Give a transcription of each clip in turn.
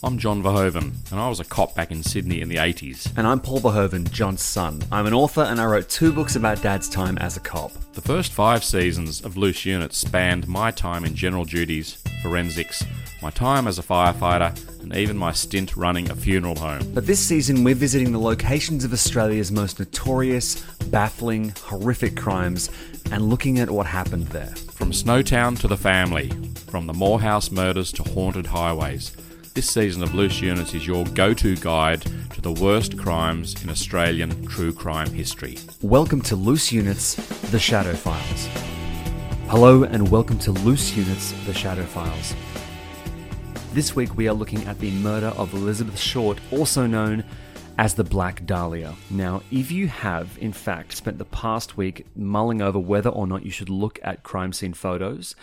I'm John Verhoeven, and I was a cop back in Sydney in the 80s. And I'm Paul Verhoeven, John's son. I'm an author and I wrote two books about Dad's time as a cop. The first five seasons of Loose Units spanned my time in general duties, forensics, my time as a firefighter, and even my stint running a funeral home. But this season, we're visiting the locations of Australia's most notorious, baffling, horrific crimes and looking at what happened there. From Snowtown to the family, from the Moorhouse murders to haunted highways. This season of Loose Units is your go to guide to the worst crimes in Australian true crime history. Welcome to Loose Units, The Shadow Files. Hello, and welcome to Loose Units, The Shadow Files. This week we are looking at the murder of Elizabeth Short, also known as the Black Dahlia. Now, if you have, in fact, spent the past week mulling over whether or not you should look at crime scene photos,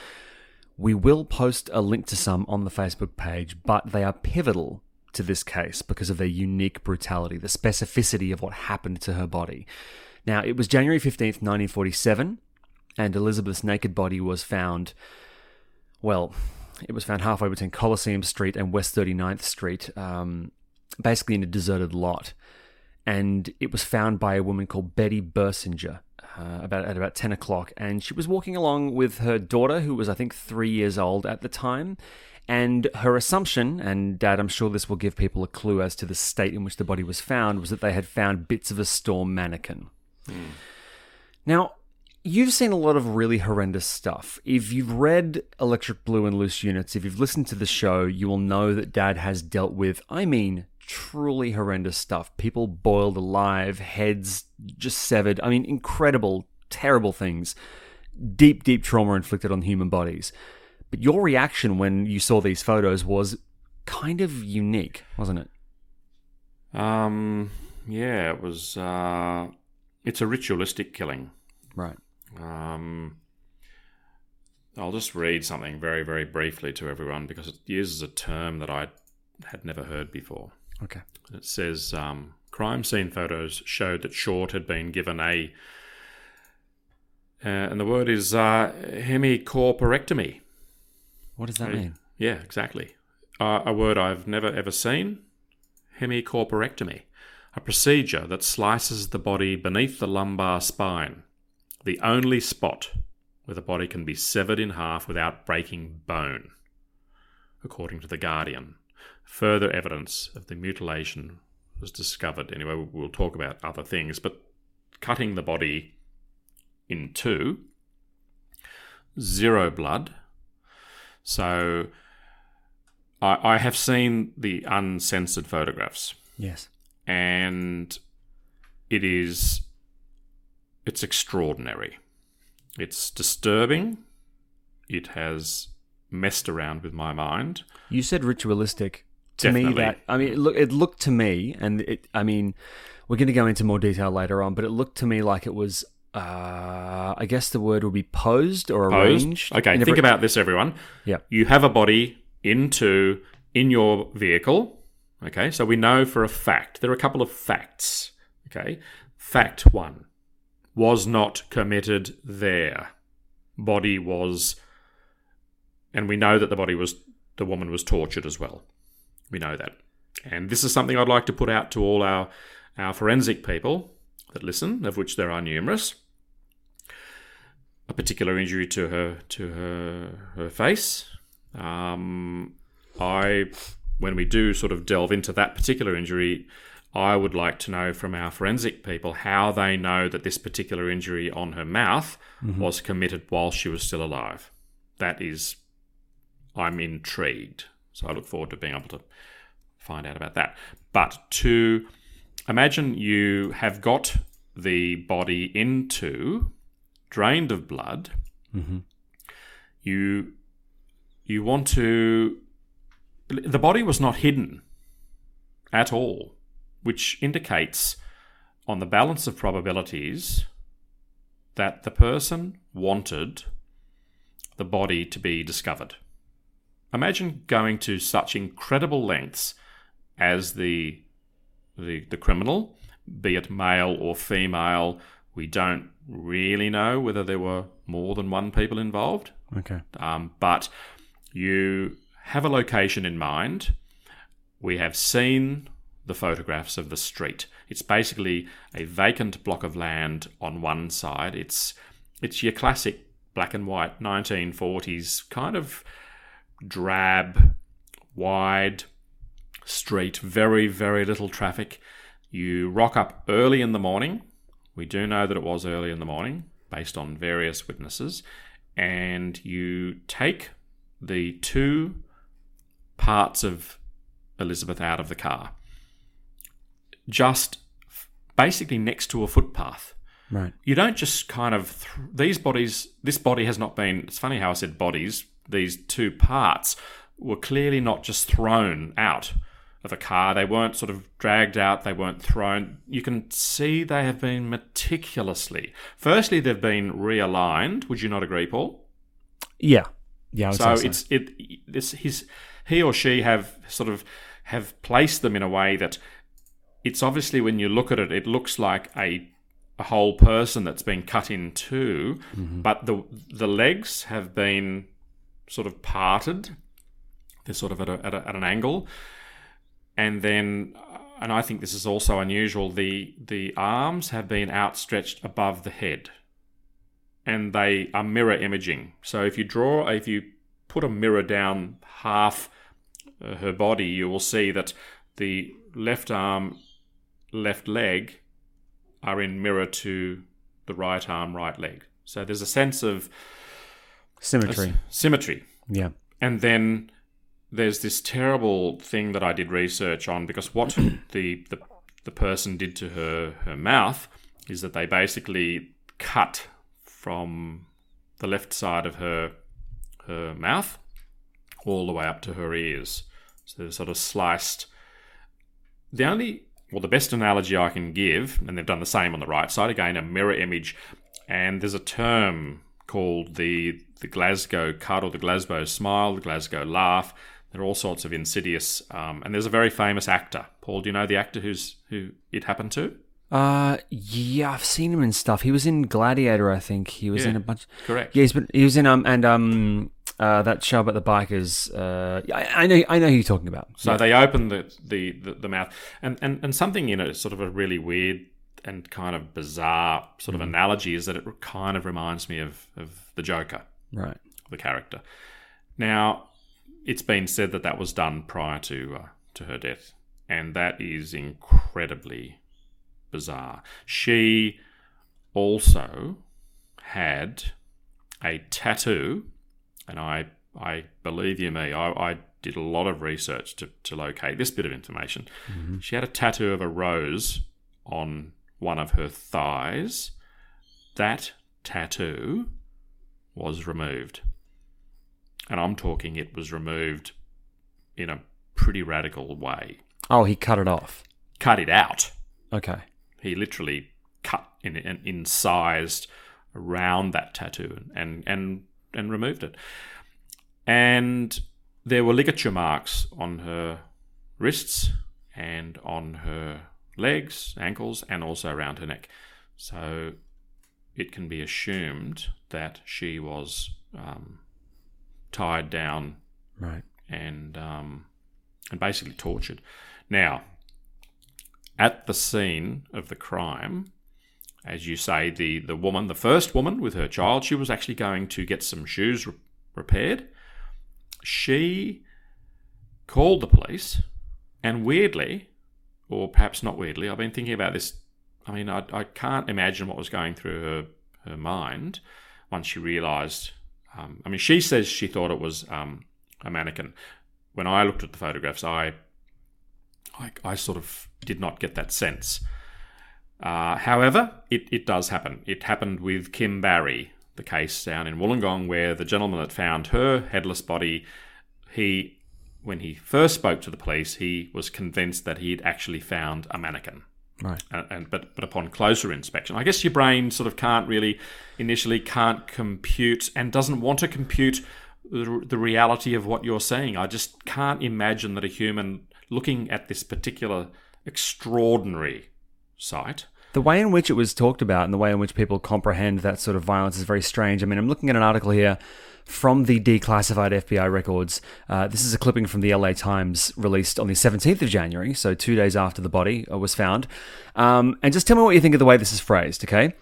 we will post a link to some on the Facebook page, but they are pivotal to this case because of their unique brutality, the specificity of what happened to her body. Now, it was January 15th, 1947, and Elizabeth's naked body was found, well, it was found halfway between Coliseum Street and West 39th Street, um, basically in a deserted lot. And it was found by a woman called Betty Bersinger uh, about at about 10 o'clock. And she was walking along with her daughter, who was, I think, three years old at the time. And her assumption, and Dad, I'm sure this will give people a clue as to the state in which the body was found, was that they had found bits of a storm mannequin. Now, you've seen a lot of really horrendous stuff. If you've read Electric Blue and Loose Units, if you've listened to the show, you will know that Dad has dealt with, I mean, truly horrendous stuff. People boiled alive, heads just severed. I mean, incredible, terrible things. Deep, deep trauma inflicted on human bodies. But your reaction when you saw these photos was kind of unique, wasn't it? Um, yeah, it was. Uh, it's a ritualistic killing. Right. Um, I'll just read something very, very briefly to everyone because it uses a term that I had never heard before. Okay. It says um, crime scene photos showed that Short had been given a, uh, and the word is uh, hemicorporectomy. What does that mean? Yeah, exactly. Uh, a word I've never ever seen hemicorporectomy, a procedure that slices the body beneath the lumbar spine, the only spot where the body can be severed in half without breaking bone, according to The Guardian. Further evidence of the mutilation was discovered. Anyway, we'll talk about other things, but cutting the body in two, zero blood. So I, I have seen the uncensored photographs, Yes. and it is it's extraordinary. It's disturbing. It has messed around with my mind. You said ritualistic. To me, that I mean, it, look, it looked to me, and it. I mean, we're going to go into more detail later on, but it looked to me like it was. Uh, I guess the word would be posed or Posed. arranged. Okay, think every- about this, everyone. Yeah. You have a body into in your vehicle. Okay, so we know for a fact there are a couple of facts. Okay, fact one was not committed there. Body was, and we know that the body was the woman was tortured as well. We know that, and this is something I'd like to put out to all our our forensic people that listen, of which there are numerous a particular injury to her to her her face. Um, I when we do sort of delve into that particular injury, I would like to know from our forensic people how they know that this particular injury on her mouth was committed while she was still alive. That is, I'm intrigued. So I look forward to being able to find out about that. But to imagine you have got the body into, drained of blood, mm-hmm. you you want to the body was not hidden at all which indicates on the balance of probabilities that the person wanted the body to be discovered imagine going to such incredible lengths as the the, the criminal be it male or female we don't really know whether there were more than one people involved Okay. um, but you have a location in mind. We have seen the photographs of the street. It's basically a vacant block of land on one side. It's it's your classic black and white 1940s kind of drab, wide street, very very little traffic. You rock up early in the morning. We do know that it was early in the morning based on various witnesses and you take the two parts of Elizabeth out of the car, just basically next to a footpath. Right. You don't just kind of th- these bodies. This body has not been. It's funny how I said bodies. These two parts were clearly not just thrown out of a car. They weren't sort of dragged out. They weren't thrown. You can see they have been meticulously. Firstly, they've been realigned. Would you not agree, Paul? Yeah. Yeah. So it's it this his he or she have sort of have placed them in a way that it's obviously when you look at it it looks like a a whole person that's been cut in 2 but the the legs have been sort of parted they're sort of at, a, at, a, at an angle and then and I think this is also unusual the the arms have been outstretched above the head and they are mirror imaging. So if you draw, if you put a mirror down half uh, her body, you will see that the left arm, left leg are in mirror to the right arm, right leg. So there's a sense of symmetry. symmetry. Yeah. And then there's this terrible thing that I did research on because what the, the the person did to her her mouth is that they basically cut from the left side of her her mouth all the way up to her ears. So they're sort of sliced. The only well, the best analogy I can give, and they've done the same on the right side again, a mirror image, and there's a term called the the Glasgow cut or the Glasgow smile, the Glasgow laugh. There are all sorts of insidious, um, and there's a very famous actor. Paul, do you know the actor who's who it happened to? Uh, yeah, I've seen him in stuff. He was in Gladiator, I think. He was Yeah, in a bunch. correct. Yeah, he's been. He was in um and um uh that show about the bikers. Uh, yeah, I, I know. I know who you're talking about. So they open the, the, the, the mouth, and, and, and something in it, sort of a really weird and kind of bizarre sort of analogy, is that it kind of reminds me of, of the Joker, Right. the character. Now, it's been said that that was done prior to uh, to her death, and that is incredibly bizarre. She also had a tattoo, and I I believe you me, I, I did a lot of research to, to locate this bit of information. She had a tattoo of a rose on one of her thighs. That tattoo was removed. And I'm talking it was removed in a pretty radical way. Oh, he cut it off. Cut it out. Okay. He literally cut in, in incised around that tattoo and and and removed it. And there were ligature marks on her wrists and on her legs, ankles, and also around her neck. So it can be assumed that she was um, tied down Right. and um, and basically tortured. Now, at the scene of the crime, as you say, the the woman, the first woman with her child, she was actually going to get some shoes re- repaired. She called the police, and weirdly, or perhaps not weirdly, I've been thinking about this. I mean, I, I can't imagine what was going through her, her mind once she realised. Um, I mean, she says she thought it was um, a mannequin. When I looked at the photographs, I, I, I sort of did not get that sense. Uh, however, it, it does happen. It happened with Kim Barry, the case down in Wollongong, where the gentleman that found her headless body, he, when he first spoke to the police, he was convinced that he had actually found a mannequin. Right. And, and but but upon closer inspection, I guess your brain sort of can't really initially can't compute and doesn't want to compute the, the reality of what you're seeing. I just can't imagine that a human looking at this particular extraordinary sight The way in which it was talked about and the way in which people comprehend that sort of violence is very strange. I mean, I'm looking at an article here from the declassified FBI records. Uh, this is a clipping from the LA Times released on the 17th of January, so two days after the body uh, was found. Um, and just tell me what you think of the way this is phrased, okay?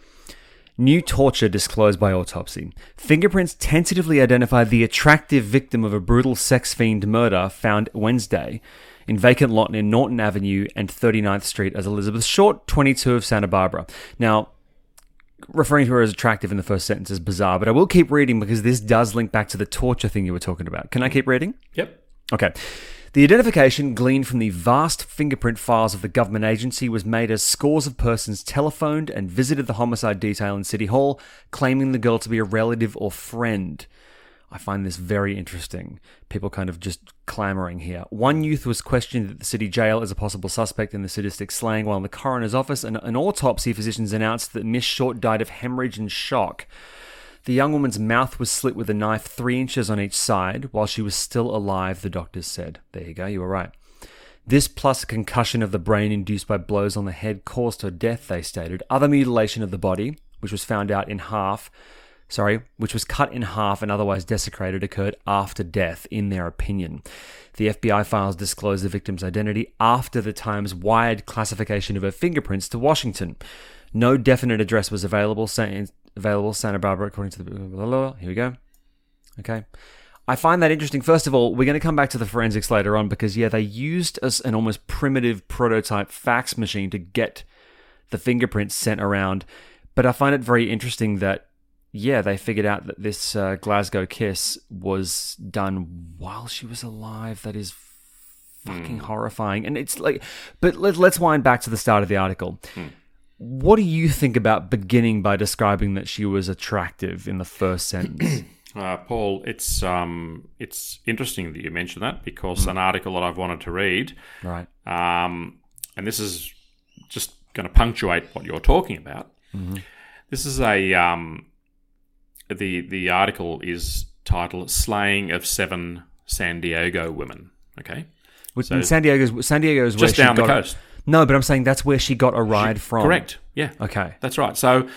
New torture disclosed by autopsy. Fingerprints tentatively identify the attractive victim of a brutal sex fiend murder found Wednesday in vacant lot near Norton Avenue and 39th Street as Elizabeth Short, 22 of Santa Barbara. Now, referring to her as attractive in the first sentence is bizarre, but I will keep reading because this does link back to the torture thing you were talking about. Can I keep reading? Yep. Okay. The identification gleaned from the vast fingerprint files of the government agency was made as scores of persons telephoned and visited the homicide detail in City Hall, claiming the girl to be a relative or friend. I find this very interesting. People kind of just clamoring here. One youth was questioned at the city jail as a possible suspect in the sadistic slaying, while in the coroner's office, an, an autopsy physicians announced that Miss Short died of hemorrhage and shock. The young woman's mouth was slit with a knife three inches on each side while she was still alive, the doctors said. There you go, you were right. This plus a concussion of the brain induced by blows on the head caused her death, they stated. Other mutilation of the body, which was found out in half, sorry, which was cut in half and otherwise desecrated, occurred after death, in their opinion. The FBI files disclosed the victim's identity after the Times wired classification of her fingerprints to Washington. No definite address was available, saying available Santa Barbara, according to the blah, blah, blah. here we go. Okay. I find that interesting. First of all, we're going to come back to the forensics later on because, yeah, they used an almost primitive prototype fax machine to get the fingerprints sent around. But I find it very interesting that, yeah, they figured out that this uh, Glasgow kiss was done while she was alive. That is fucking horrifying. And it's like, but let, let's wind back to the start of the article. What do you think about beginning by describing that she was attractive in the first sentence? Uh, Paul, it's um, it's interesting that you mentioned that because an article that I've wanted to read, right. um, and this is just going to punctuate what you're talking about. This is a um, the the article is titled "Slaying of Seven San Diego Women." Okay, Which So- San Diego's San Diego's just where she down the coast. No, but I'm saying that's where she got a ride from. Correct. Yeah. Okay. That's right. So,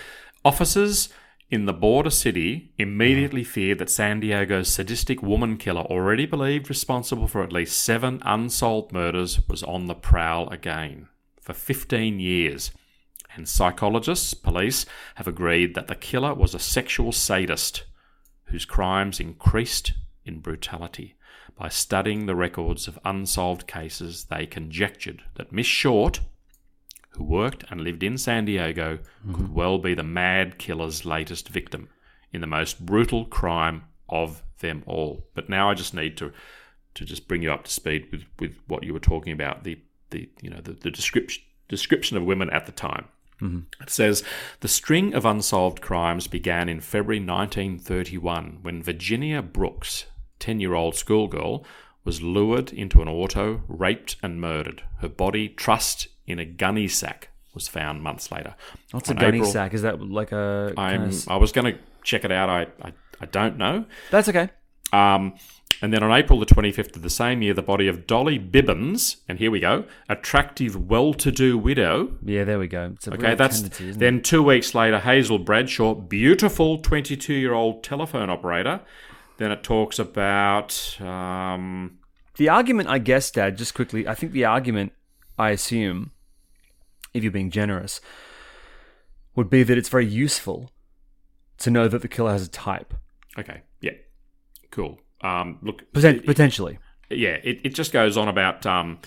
officers in the border city immediately mm. feared that San Diego's sadistic woman killer, already believed responsible for at least seven unsolved murders, was on the prowl again for 15 years. And psychologists, police, have agreed that the killer was a sexual sadist whose crimes increased in brutality. By studying the records of unsolved cases, they conjectured that Miss Short, who worked and lived in San Diego, could mm-hmm. well be the mad killer's latest victim in the most brutal crime of them all. But now I just need to to just bring you up to speed with, with what you were talking about the the you know the, the description description of women at the time. Mm-hmm. It says the string of unsolved crimes began in February 1931 when Virginia Brooks, 10 year old schoolgirl, was lured into an auto, raped, and murdered. Her body, trussed in a gunny sack, was found months later. What's a gunny April- sack? Is that like a? I'm, s- I was going to check it out. I, I, I don't know. That's okay. Um, and then on April the 25th of the same year, the body of Dolly Bibbins, and here we go, attractive, well to do widow. Yeah, there we go. Okay, that's then two weeks later, Hazel Bradshaw, beautiful 22 year old telephone operator. Then it talks about. Um, The argument, I guess, Dad, just quickly, I think the argument, I assume, if you're being generous, would be that it's very useful to know that the killer has a type. okay, yeah, cool. Um, look, Poten- potentially. yeah, it, it just goes on about um,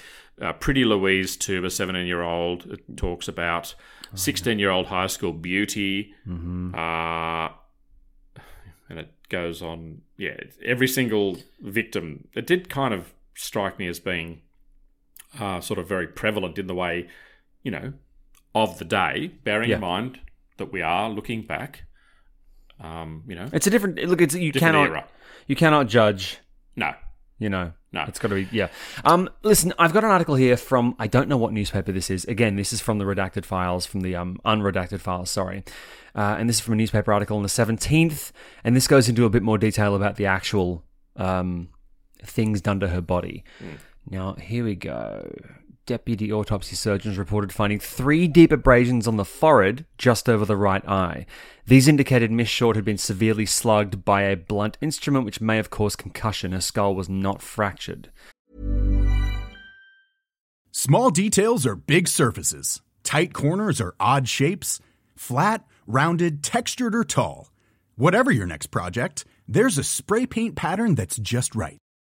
uh, Pretty Louise to a 17 year old. It talks about 16 year old high school beauty. Uh, and it goes on. Yeah, every single victim. It did kind of strike me as being uh, sort of very prevalent in the way, you know, of the day, bearing Yeah. in mind that we are looking back. Um, you know, It's a different look. It's you different cannot era. You cannot judge. No, You know, No. it's got to be yeah. Um, listen, I've got an article here from I don't know what newspaper this is. Again, this is from the redacted files, from the um unredacted files. Sorry, uh, and this is from a newspaper article on the seventeenth, and this goes into a bit more detail about the actual um things done to her body. Now here we go. Deputy autopsy surgeons reported finding three deep abrasions on the forehead just over the right eye. These indicated Miss Short had been severely slugged by a blunt instrument which may have caused concussion. Her skull was not fractured. Small details are big surfaces. Tight corners are odd shapes. Flat, rounded, textured, or tall. Whatever your next project, there's a spray paint pattern that's just right.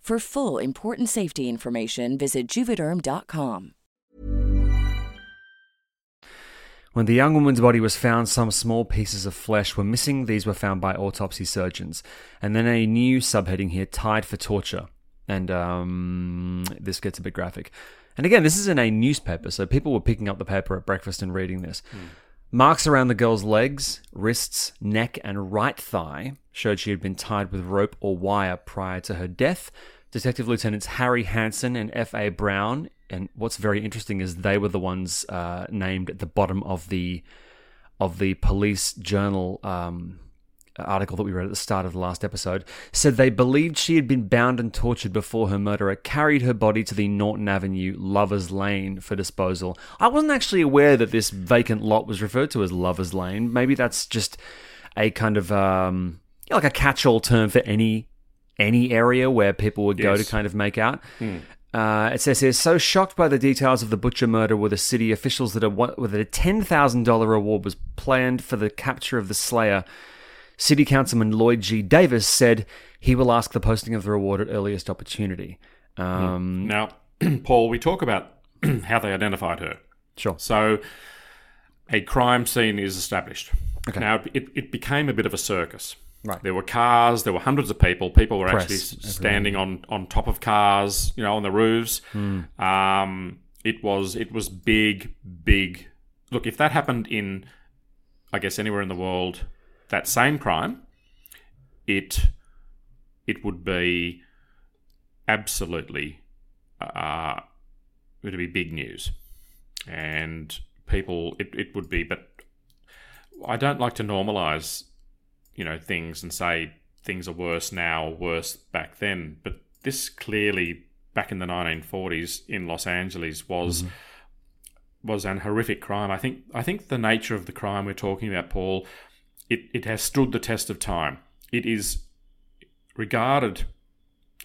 For full important safety information, visit juvederm.com. When the young woman's body was found, some small pieces of flesh were missing. These were found by autopsy surgeons. And then a new subheading here tied for torture. And um, this gets a bit graphic. And again, this is in a newspaper, so people were picking up the paper at breakfast and reading this. Marks around the girl's legs, wrists, neck, and right thigh showed she had been tied with rope or wire prior to her death. Detective Lieutenants Harry Hansen and F.A. Brown, and what's very interesting is they were the ones uh, named at the bottom of the of the police journal um, article that we read at the start of the last episode, said they believed she had been bound and tortured before her murderer carried her body to the Norton Avenue Lovers Lane for disposal. I wasn't actually aware that this vacant lot was referred to as Lovers Lane. Maybe that's just a kind of um, yeah, like a catch-all term for any any area where people would go to kind of make out. Uh, it says here, so shocked by the details of the butcher murder were the city officials that a, that a $10,000 reward was planned for the capture of the slayer. City Councilman Lloyd G. Davis said he will ask the posting of the reward at earliest opportunity. Um, Now, Paul, we talk about how they identified her. Sure. So, a crime scene is established. Okay. Now, it, it became a bit of a circus. Right. There were cars. There were hundreds of people. People were Press, actually standing on, on top of cars, you know, on the roofs. Hmm. Um, it was it was big, big. Look, if that happened in, I guess anywhere in the world, that same crime, it it would be absolutely uh, it would be big news, and people it, it would be. But I don't like to normalize, you know, things and say things are worse now, worse back then. But this clearly, back in the 1940s in Los Angeles, was was an horrific crime. I think I think the nature of the crime we're talking about, Paul, it, it has stood the test of time. It is regarded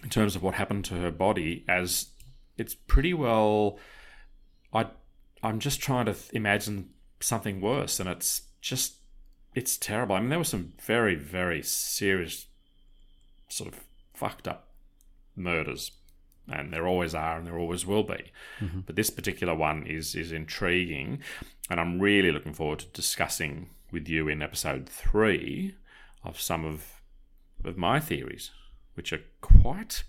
in terms of what happened to her body as it's pretty well I I'm just trying to th- imagine something worse and it's just it's terrible. I mean there were some very very serious sort of fucked up murders and there always are and there always will be. Mm-hmm. But this particular one is is intriguing and I'm really looking forward to discussing with you in episode 3 of some of of my theories which are quite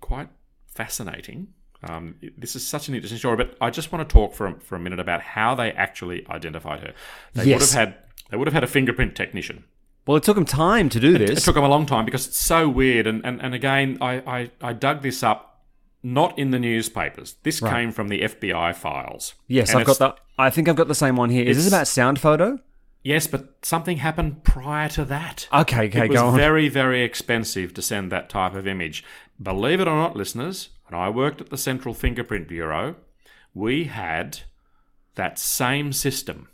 quite fascinating. Um, this is such an interesting story, but I just want to talk for a, for a minute about how they actually identified her. They Yes. would have had they would have had a fingerprint technician. Well, it took him time to do It this. It took them a long time because it's so weird. And, and, and again, I, I, I dug this up not in the newspapers. This came from the FBI files. yes, And I've got that. I think I've got the same one here. Is this about sound photo? Yes, but something happened prior to that. Okay, okay, it was go on. very, very expensive to send that type of image. Believe it or not, listeners, when I worked at the Central Fingerprint Bureau, we had that same system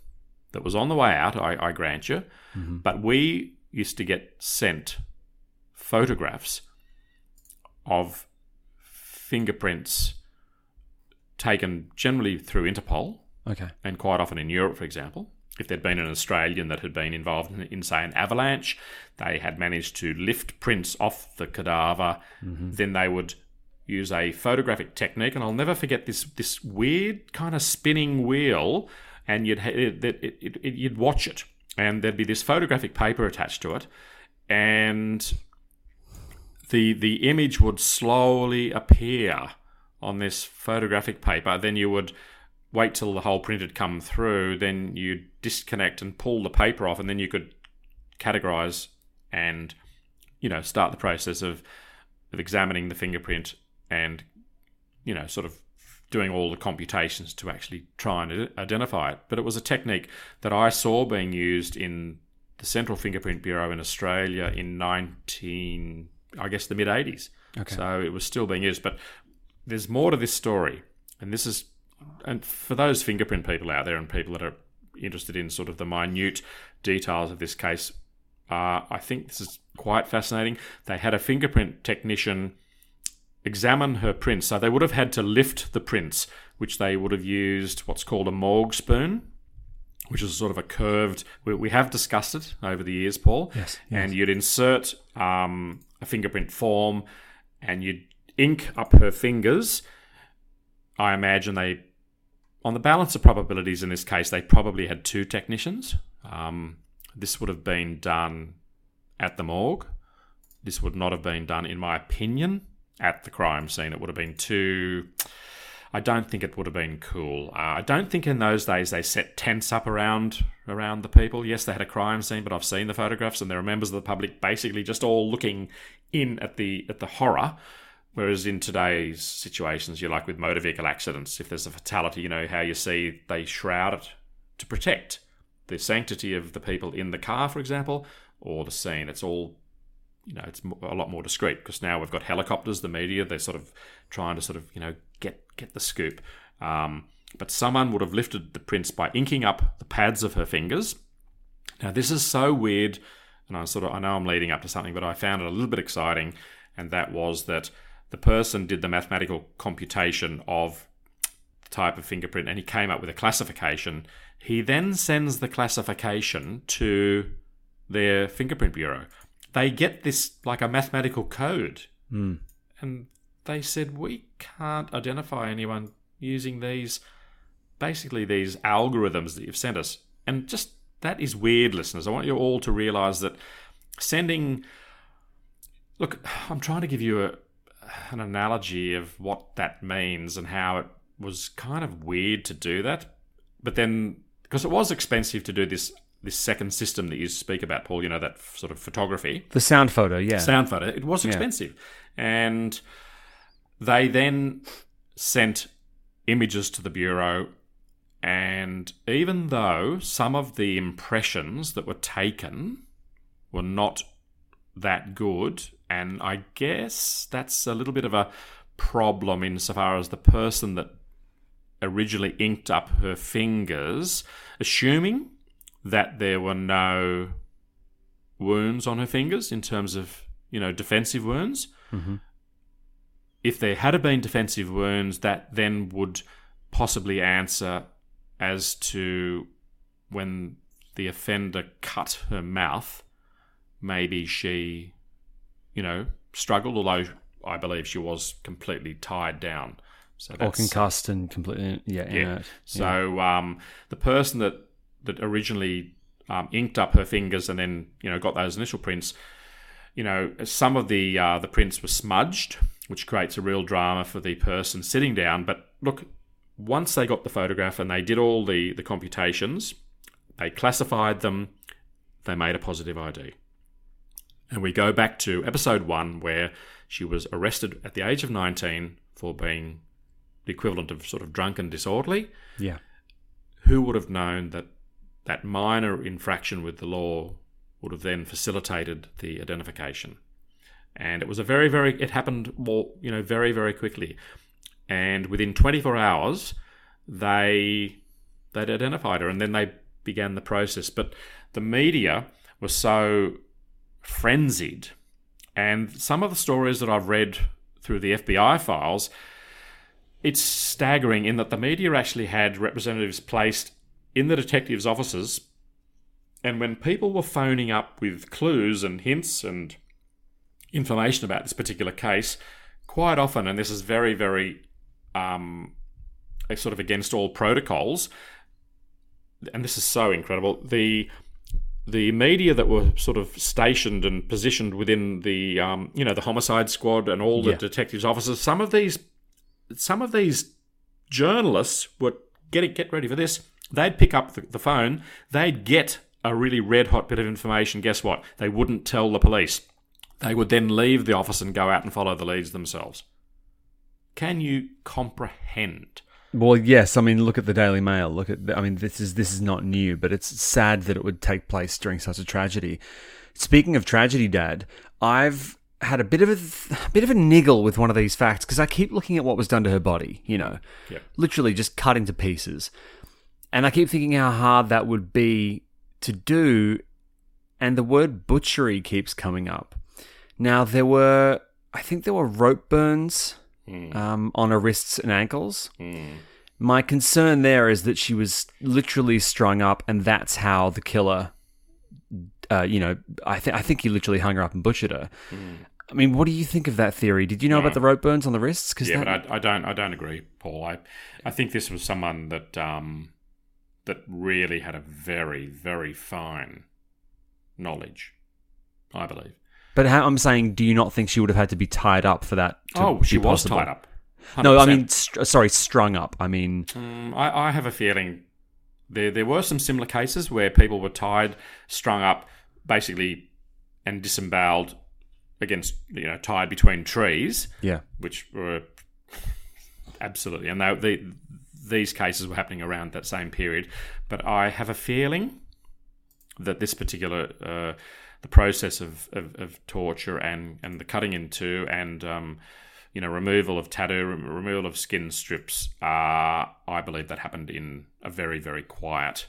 that was on the way out, I, I grant you, Mm-hmm. but we used to get sent photographs of fingerprints taken generally through Interpol Okay. and quite often in Europe, for example. If there'd been an Australian that had been involved in, in say, an avalanche, they had managed to lift prints off the cadaver, mm-hmm. then they would use a photographic technique, and I'll never forget this this weird kind of spinning wheel, and you'd ha- it, it, it, it, you'd watch it, and there'd be this photographic paper attached to it, and the the image would slowly appear on this photographic paper. Then you would wait till the whole print had come through. Then you'd disconnect and pull the paper off, and then you could categorize and you know start the process of of examining the fingerprint and you know sort of doing all the computations to actually try and identify it. But it was a technique that I saw being used in the Central Fingerprint Bureau in Australia in 19, I guess, the mid 80s. Okay. So it was still being used. But there's more to this story. And this is, and for those fingerprint people out there and people that are interested in sort of the minute details of this case, uh, I think this is quite fascinating. They had a fingerprint technician examine her prints. So they would have had to lift the prints, which they would have used what's called a morgue spoon, which is sort of a curved. We, we have discussed it over the years, Paul. Yes, And you'd insert um, a fingerprint form, and you'd ink up her fingers. I imagine they, on the balance of probabilities in this case, they probably had two technicians. Um, this would have been done at the morgue. This would not have been done, in my opinion, at the crime scene. It would have been too. I don't think it would have been cool. Uh, I don't think in those days they set tents up around around the people. Yes, they had a crime scene, but I've seen the photographs, and there are members of the public basically just all looking in at the at the horror. Whereas in today's situations, you're like with motor vehicle accidents. If there's a fatality, you know how you see they shroud it to protect the sanctity of the people in the car, for example, or the scene. It's all you know, it's a lot more discreet because now we've got helicopters, the media, they're sort of trying to sort of, you know, get get the scoop. Um, but someone would have lifted the prints by inking up the pads of her fingers. Now this is so weird, and I sort of I know I'm leading up to something, but I found it a little bit exciting, and that was that the person did the mathematical computation of the type of fingerprint, and he came up with a classification. He then sends the classification to their fingerprint bureau. They get this like a mathematical code, hmm. and they said we can't identify anyone using these, basically these algorithms that you've sent us, and just that is weird, listeners. I want you all to realize that sending. Look, I'm trying to give you a, an analogy of what that means and how it was kind of weird to do that, but then because it was expensive to do this this second system that you speak about, Paul. You know that f- sort of photography The sound photo, yeah. sound photo. It was Yeah. expensive, and they then sent images to the bureau And even though some of the impressions that were taken were not that good, and I guess that's a little bit of a problem insofar as the person that originally inked up her fingers, assuming that there were no wounds on her fingers in terms of, you know, defensive wounds. Mm-hmm. If there had been defensive wounds, that then would possibly answer as to when the offender cut her mouth, maybe she, you know, struggled, although I believe she was completely tied down. So Or concussed and completely, yeah, yeah. inert. So um, the person that that originally um, inked up her fingers and then you know got those initial prints, you know, some of the uh, the prints were smudged, which creates a real drama for the person sitting down. But look, once they got the photograph and they did all the the computations, they classified them, they made a positive ID. And we go back to episode one where she was arrested at the age of 19 for being the equivalent of sort of drunk and disorderly. Yeah. Who would have known that that minor infraction with the law would have then facilitated the identification? And it was a very, very, it happened more, you know, very, very quickly. And within 24 hours, they they'd identified her, and then they began the process. But the media was so frenzied, and some of the stories that I've read through the FBI files, it's staggering in that the media actually had representatives placed in the detectives' offices, and when people were phoning up with clues and hints and information about this particular case, quite often, and this is very, very um, sort of against all protocols, and this is so incredible. The the media that were sort of stationed and positioned within the um, you know the homicide squad and all the Yeah. detectives officers, some of these some of these journalists would get it, get ready for this. They'd pick up the, the phone, they'd get a really red hot bit of information. Guess what? They wouldn't tell the police. They would then leave the office and go out and follow the leads themselves. Can you comprehend? Well, yes. I mean, look at the Daily Mail. Look at. I mean, this is this is not new, but it's sad that it would take place during such a tragedy. Speaking of tragedy, Dad, I've had a bit of a, a bit of a niggle with one of these facts because I keep looking at what was done to her body. You know, Yep. literally just cut into pieces, and I keep thinking how hard that would be to do. And the word butchery keeps coming up. Now there were, I think there were rope burns um, on her wrists and ankles. My concern there is that she was literally strung up, and that's how the killer, uh, you know, I think I think he literally hung her up and butchered her. I mean, what do you think of that theory? Did you know about the rope burns on the wrists? Because Yeah, but I, I don't. I don't agree, Paul. I, I think this was someone that um, that really had a very, very fine knowledge. I believe. But how, I'm saying, do you not think she would have had to be tied up for that? Oh, she was possible? tied up. No, I mean, str- sorry, strung up. I mean, Mm, I, I have a feeling there there were some similar cases where people were tied, strung up, basically, and disemboweled against you know tied between trees. yeah, which were absolutely, and they, the, these cases were happening around that same period. But I have a feeling that this particular uh, the process of, of, of torture and, and the cutting into and um, you know removal of tattoo, rem- removal of skin strips, uh, I believe that happened in a very very quiet,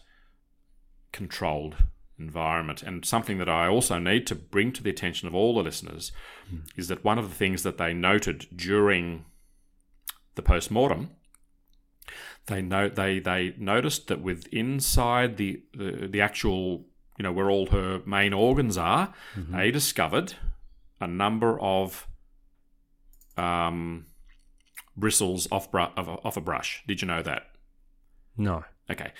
controlled environment. And something that I also need to bring to the attention of all the listeners is that one of the things that they noted during the post mortem, they note they they noticed that with inside the, the the actual you know where all her main organs are, they discovered a number of um, bristles off, of, off a brush. Did you know that? no, Okay.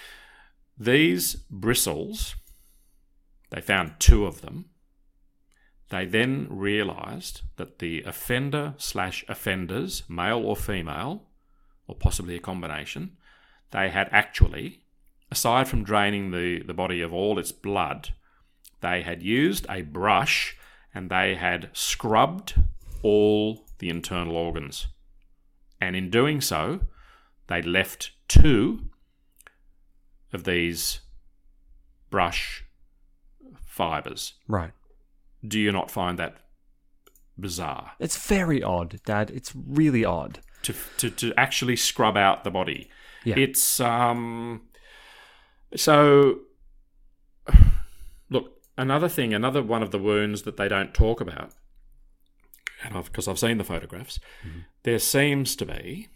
These bristles, they found two of them. They then realized that the offender slash offenders, male or female, or possibly a combination, they had actually, aside from draining the, the body of all its blood, they had used a brush and they had scrubbed all the internal organs. And in doing so, they left two of these brush fibers. Right. Do you not find that bizarre? It's very odd, Dad. It's really odd. To, to, to actually scrub out the body. Yeah. It's um so look, another thing, another one of the wounds that they don't talk about, and I've because I've seen the photographs, there seems to be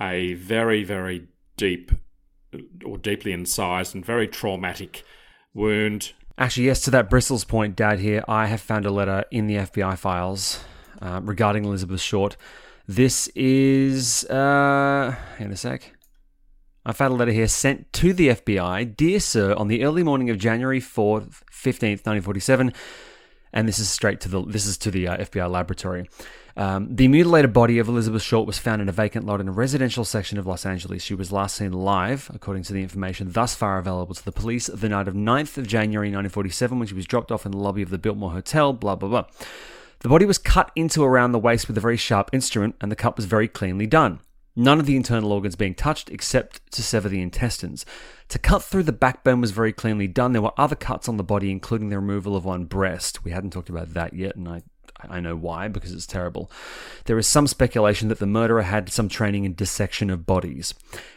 a very, very deep or deeply incised and very traumatic wound. Actually, yes, to that bristles point, Dad, here, I have found a letter in the FBI files uh, regarding Elizabeth Short. This is, uh, hang on a sec. I found a letter here sent to the FBI. Dear Sir, on the early morning of January 4th, 15th, 1947, and this is straight to the this is to the uh, FBI laboratory. Um, the mutilated body of Elizabeth Short was found in a vacant lot in a residential section of Los Angeles. She was last seen alive, according to the information thus far available to the police, the night of 9th of January 1947 when she was dropped off in the lobby of the Biltmore Hotel. Blah blah blah. The body was cut into around the waist with a very sharp instrument, and the cut was very cleanly done. None of the internal organs being touched except to sever the intestines. To cut through the backbone was very cleanly done. There were other cuts on the body, including the removal of one breast. We hadn't talked about that yet, and I, I know why, because it's terrible. There is some speculation that the murderer had some training in dissection of bodies.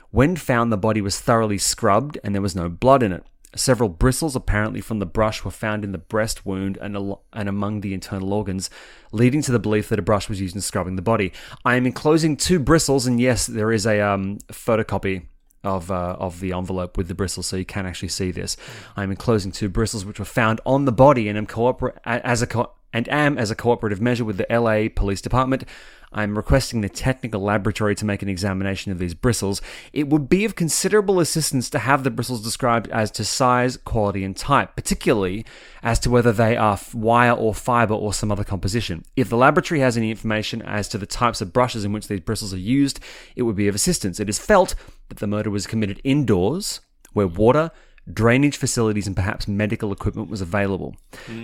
When found, the body was thoroughly scrubbed and there was no blood in it. Several bristles, apparently from the brush, were found in the breast wound and, al- and among the internal organs, leading to the belief that a brush was used in scrubbing the body. I am enclosing two bristles, and yes, there is a um, photocopy of uh, of the envelope with the bristles, so you can actually see this. I'm enclosing two bristles which were found on the body, and am cooper- as a co- and am as a cooperative measure with the LA Police Department. I'm requesting the technical laboratory to make an examination of these bristles. It would be of considerable assistance to have the bristles described as to size, quality, and type, particularly as to whether they are wire or fiber or some other composition. If the laboratory has any information as to the types of brushes in which these bristles are used, it would be of assistance. It is felt that the murder was committed indoors, where water, drainage facilities, and perhaps medical equipment was available.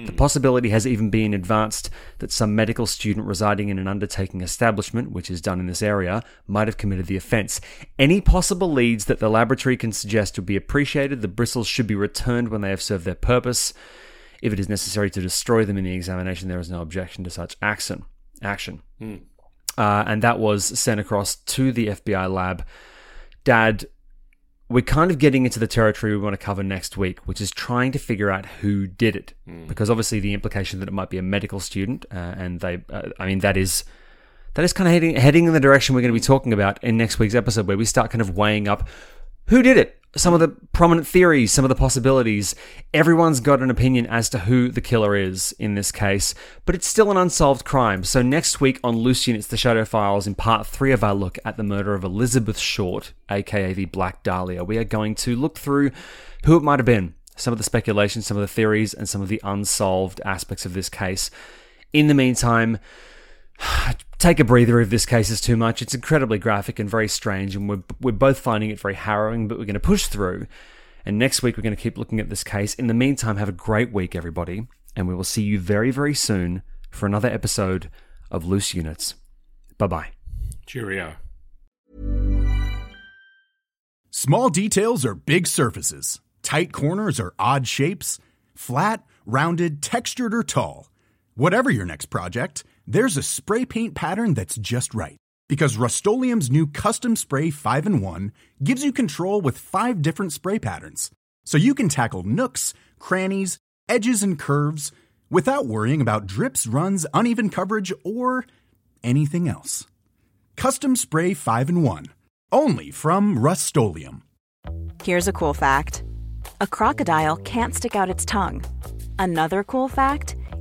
The possibility has even been advanced that some medical student residing in an undertaking establishment, which is done in this area, might have committed the offence. Any possible leads that the laboratory can suggest would be appreciated. The bristles should be returned when they have served their purpose. If it is necessary to destroy them in the examination, there is no objection to such action. Action. Uh, and that was sent across to the FBI lab. Dad, we're kind of getting into the territory we want to cover next week, which is trying to figure out who did it. Because obviously, the implication that it might be a medical student, uh, and they, uh, I mean, that is that is kind of heading heading in the direction we're going to be talking about in next week's episode, where we start kind of weighing up who did it, some of the prominent theories, some of the possibilities. Everyone's got an opinion as to who the killer is in this case, but it's still an unsolved crime. So next week on Loose Units, the Shadow Files, in part three of our look at the murder of Elizabeth Short, aka the Black Dahlia, we are going to look through who it might have been, some of the speculation, some of the theories, and some of the unsolved aspects of this case. In the meantime, take a breather if this case is too much. It's incredibly graphic and very strange, and we're, we're both finding it very harrowing, but we're going to push through. And next week, we're going to keep looking at this case. In the meantime, have a great week, everybody, and we will see you very, very soon for another episode of Loose Units. Bye bye. Cheerio. Small details are big surfaces. Tight corners are odd shapes. Flat, rounded, textured, or tall. Whatever your next project, there's a spray paint pattern that's just right. Because Rust-Oleum new Custom Spray 5 in 1 gives you control with five different spray patterns. So you can tackle nooks, crannies, edges, and curves without worrying about drips, runs, uneven coverage, or anything else. Custom Spray 5 in 1. Only from Rust-Oleum Here's a cool fact a crocodile can't stick out its tongue. Another cool fact